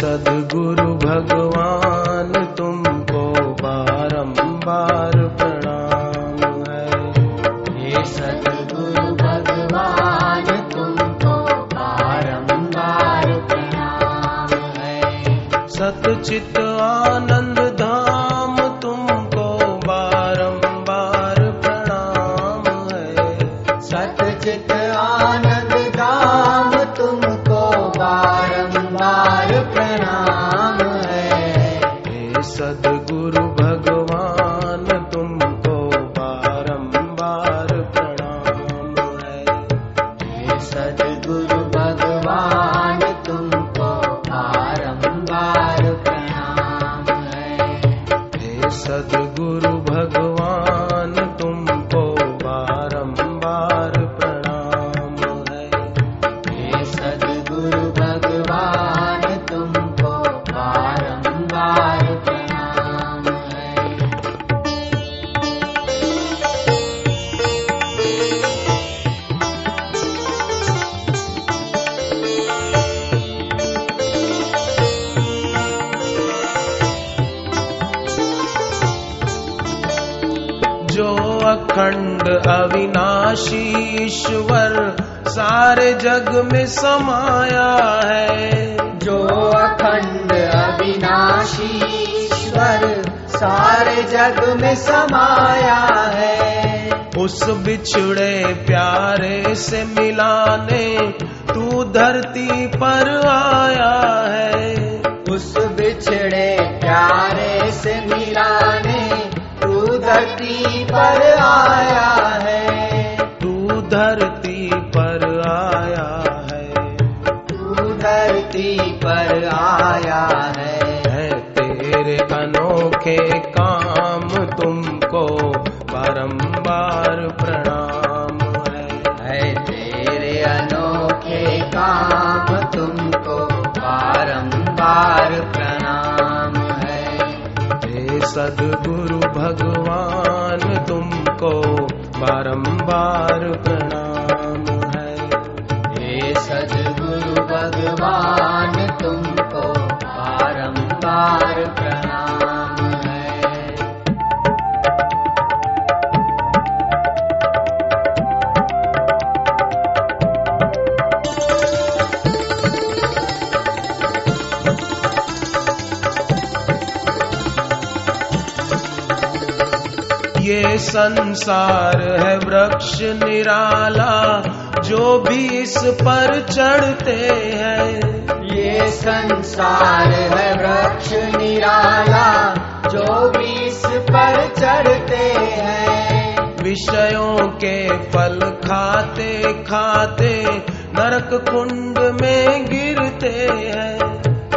सदगुरु भगवान तुमको बारंबार प्रणाम है। हे सदगुरु भगवान तुमको बारंबार प्रणाम है। सतचित आनंद सदगुरु ईश्वर सारे जग में समाया है। जो अखंड अविनाशी ईश्वर सारे जग में समाया है। उस बिछड़े प्यारे से मिलाने तू धरती पर आया है। उस बिछड़े प्यारे से मिलाने तू धरती पर आया धरती पर आया है। तू धरती पर आया है। है तेरे अनोखे काम तुमको बारंबार प्रणाम है। है तेरे अनोखे काम तुमको बारंबार प्रणाम है। हे सदगुरु भगवान तुमको बारंबार प्रणाम है। हे सदगुरु भगवान तुमको बारंबार ये संसार है वृक्ष निराला जो भी इस पर चढ़ते हैं। ये संसार है वृक्ष निराला जो भी इस पर चढ़ते हैं। विषयों के फल खाते खाते नरक कुंड में गिरते हैं।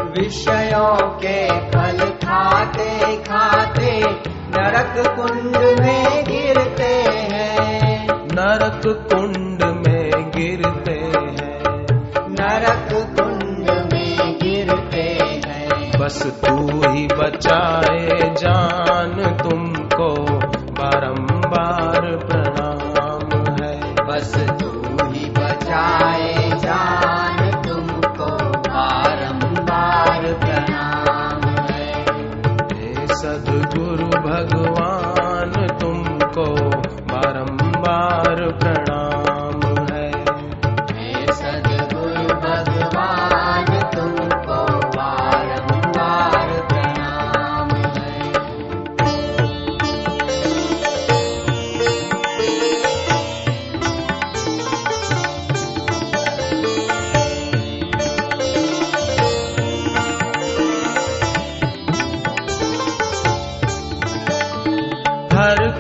विषयों के फल खाते खाते नरक कुंड में गिरते हैं। नरक कुंड में गिरते हैं। नरक कुंड में गिरते हैं। बस तू ही बचाए जान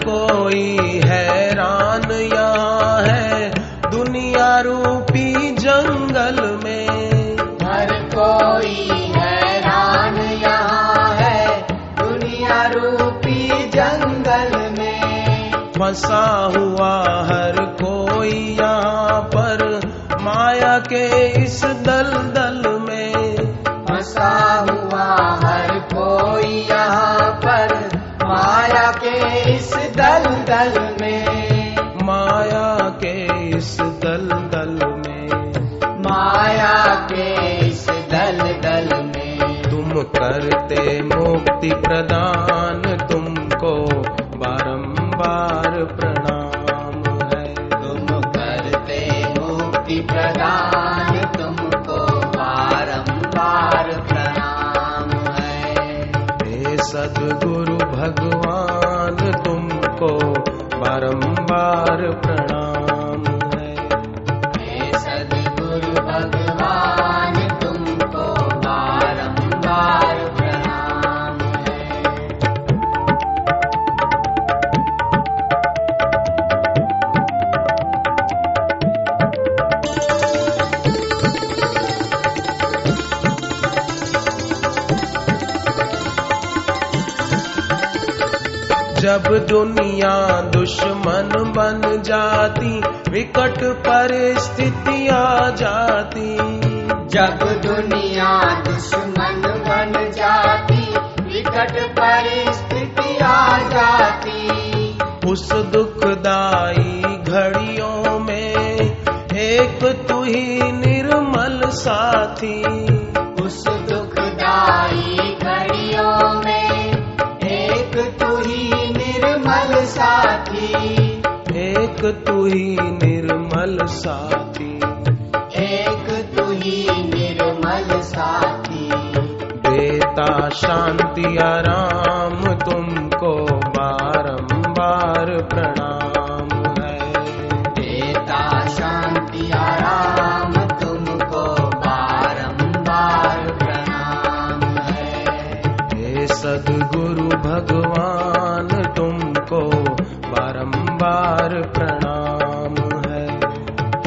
कोई हैरान यहाँ है दुनिया रूपी जंगल में? हर कोई हैरान यहाँ है दुनिया रूपी जंगल में। फंसा हुआ हर कोई यहाँ पर माया के इस दलदल के दल दल में। माया के इस दल दल में। माया के इस दल दल में। तुम करते मुक्ति प्रदान तुमको बारंबार प्रणाम जब दुनिया दुश्मन बन जाती विकट परिस्थिति आ जाती। जब दुनिया दुश्मन बन जाती विकट परिस्थिति आ जाती। उस दुखदाई घड़ियों में एक तू ही निर्मल साथी। एक तू ही निर्मल साथी। एक तू ही निर्मल साथी। देता शांति आराम तुमको बारंबार प्रणाम है। देता शांति आराम तुमको बारंबार प्रणाम है। हे सदगुरु भगवान तुमको बारंबार प्रणाम है।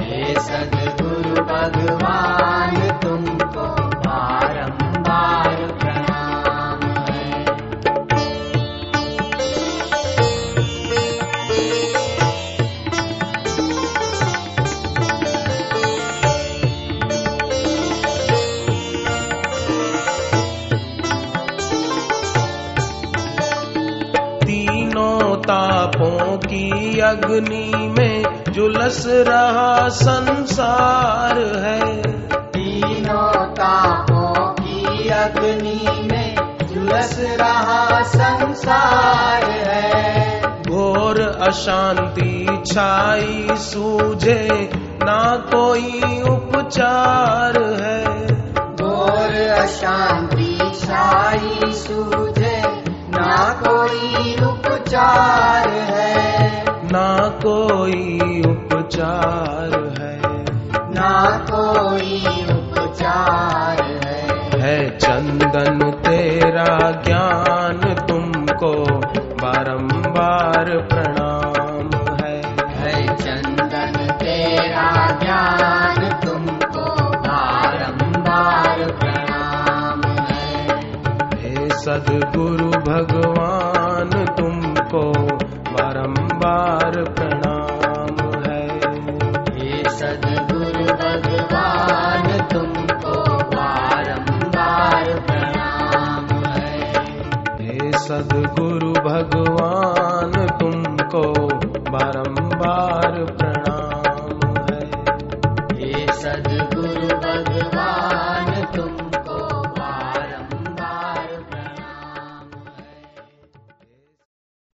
हे सदगुरु भगवान। अग्नि में जुलस रहा संसार है। तीनों तापों की अग्नि में जुलस रहा संसार है। घोर अशांति छाई सूझे ना कोई उपचार है। घोर अशांति छाई सूझे ना कोई उपचार है। ना कोई उपचार है। ना कोई उपचार है। है चंदन तेरा ज्ञान तुमको बारंबार प्रणाम है। है चंदन तेरा ज्ञान तुमको बारंबार प्रणाम है। हे सदगुरु भगवान तुमको बारंबार प्रणाम है। हे सदगुरु भगवान तुमको बारंबार प्रणाम है। हे सदगुरु भगवान तुमको बारंबार